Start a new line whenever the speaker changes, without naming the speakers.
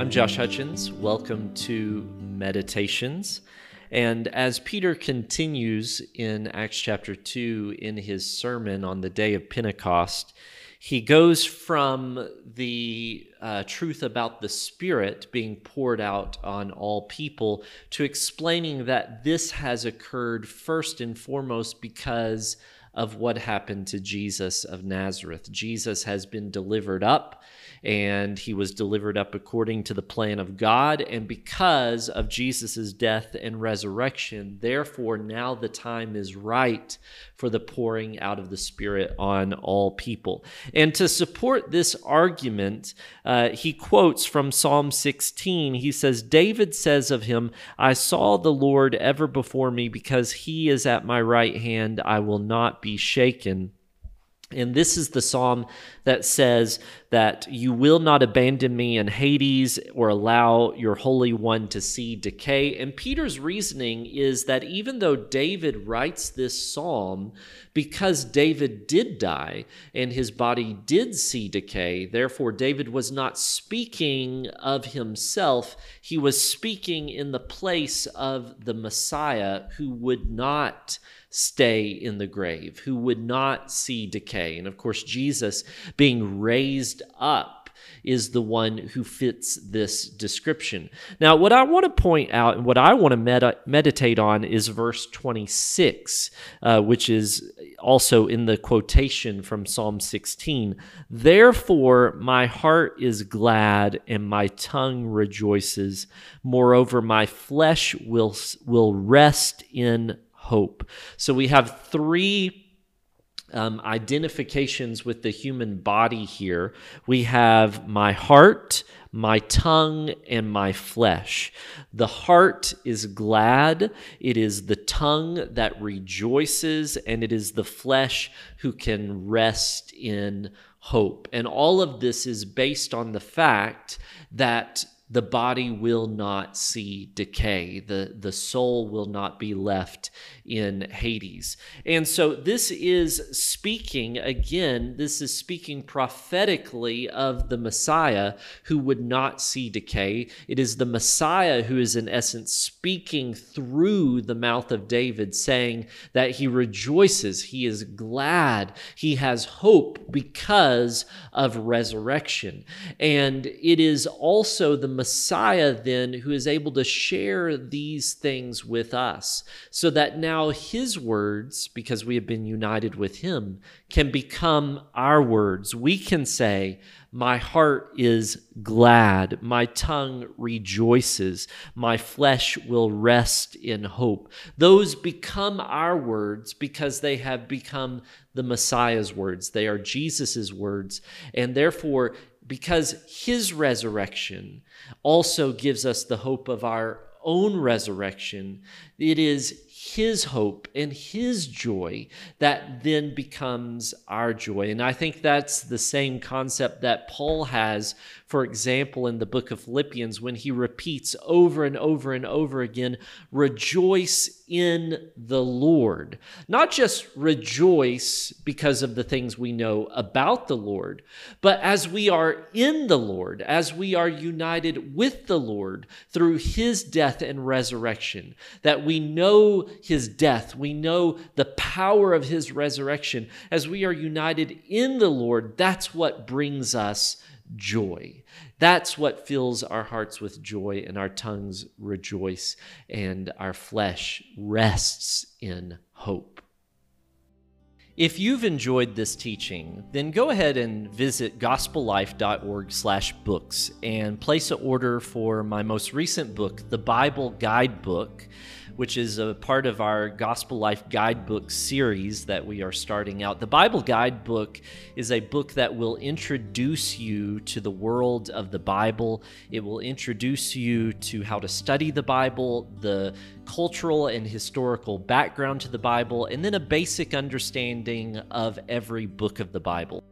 I'm Josh Hutchens. Welcome to Meditations. And as Peter continues in Acts chapter 2 in his sermon on the day of Pentecost, he goes from the uh, truth about the Spirit being poured out on all people to explaining that this has occurred first and foremost because of what happened to Jesus of Nazareth. Jesus has been delivered up and he was delivered up according to the plan of God. And because of Jesus' death and resurrection, therefore, now the time is right for the pouring out of the Spirit on all people. And to support this argument, uh, he quotes from Psalm 16. He says, David says of him, I saw the Lord ever before me because he is at my right hand, I will not be shaken. And this is the psalm that says that you will not abandon me in Hades or allow your Holy One to see decay. And Peter's reasoning is that even though David writes this psalm, because David did die and his body did see decay, therefore David was not speaking of himself, he was speaking in the place of the Messiah who would not stay in the grave, who would not see decay. And of course, Jesus being raised up is the one who fits this description. Now, what I want to point out and what I want to med- meditate on is verse 26, uh, which is also in the quotation from Psalm 16. Therefore, my heart is glad and my tongue rejoices. Moreover, my flesh will, will rest in hope. So we have three um, identifications with the human body here. We have my heart, my tongue, and my flesh. The heart is glad, it is the tongue that rejoices, and it is the flesh who can rest in hope. And all of this is based on the fact that the body will not see decay. The, the soul will not be left in Hades. And so this is speaking, again, this is speaking prophetically of the Messiah who would not see decay. It is the Messiah who is, in essence, speaking through the mouth of David, saying that he rejoices, he is glad, he has hope because of resurrection. And it is also the Messiah then who is able to share these things with us so that now his words, because we have been united with him, can become our words. We can say, My heart is glad, my tongue rejoices, my flesh will rest in hope. Those become our words because they have become the Messiah's words. They are Jesus' words. And therefore, because his resurrection also gives us the hope of our own resurrection, it is his hope and his joy that then becomes our joy. And I think that's the same concept that Paul has, for example, in the book of Philippians, when he repeats over and over and over again, rejoice in the Lord. Not just rejoice because of the things we know about the Lord, but as we are in the Lord, as we are united with the Lord through his death and resurrection, that we know his death, we know the power of his resurrection. As we are united in the Lord, that's what brings us joy. That's what fills our hearts with joy, and our tongues rejoice, and our flesh rests in hope. If you've enjoyed this teaching, then go ahead and visit gospellife.org/books and place an order for my most recent book, the Bible Guidebook which is a part of our Gospel Life Guidebook series that we are starting out. The Bible Guidebook is a book that will introduce you to the world of the Bible. It will introduce you to how to study the Bible, the cultural and historical background to the Bible, and then a basic of every book of the Bible.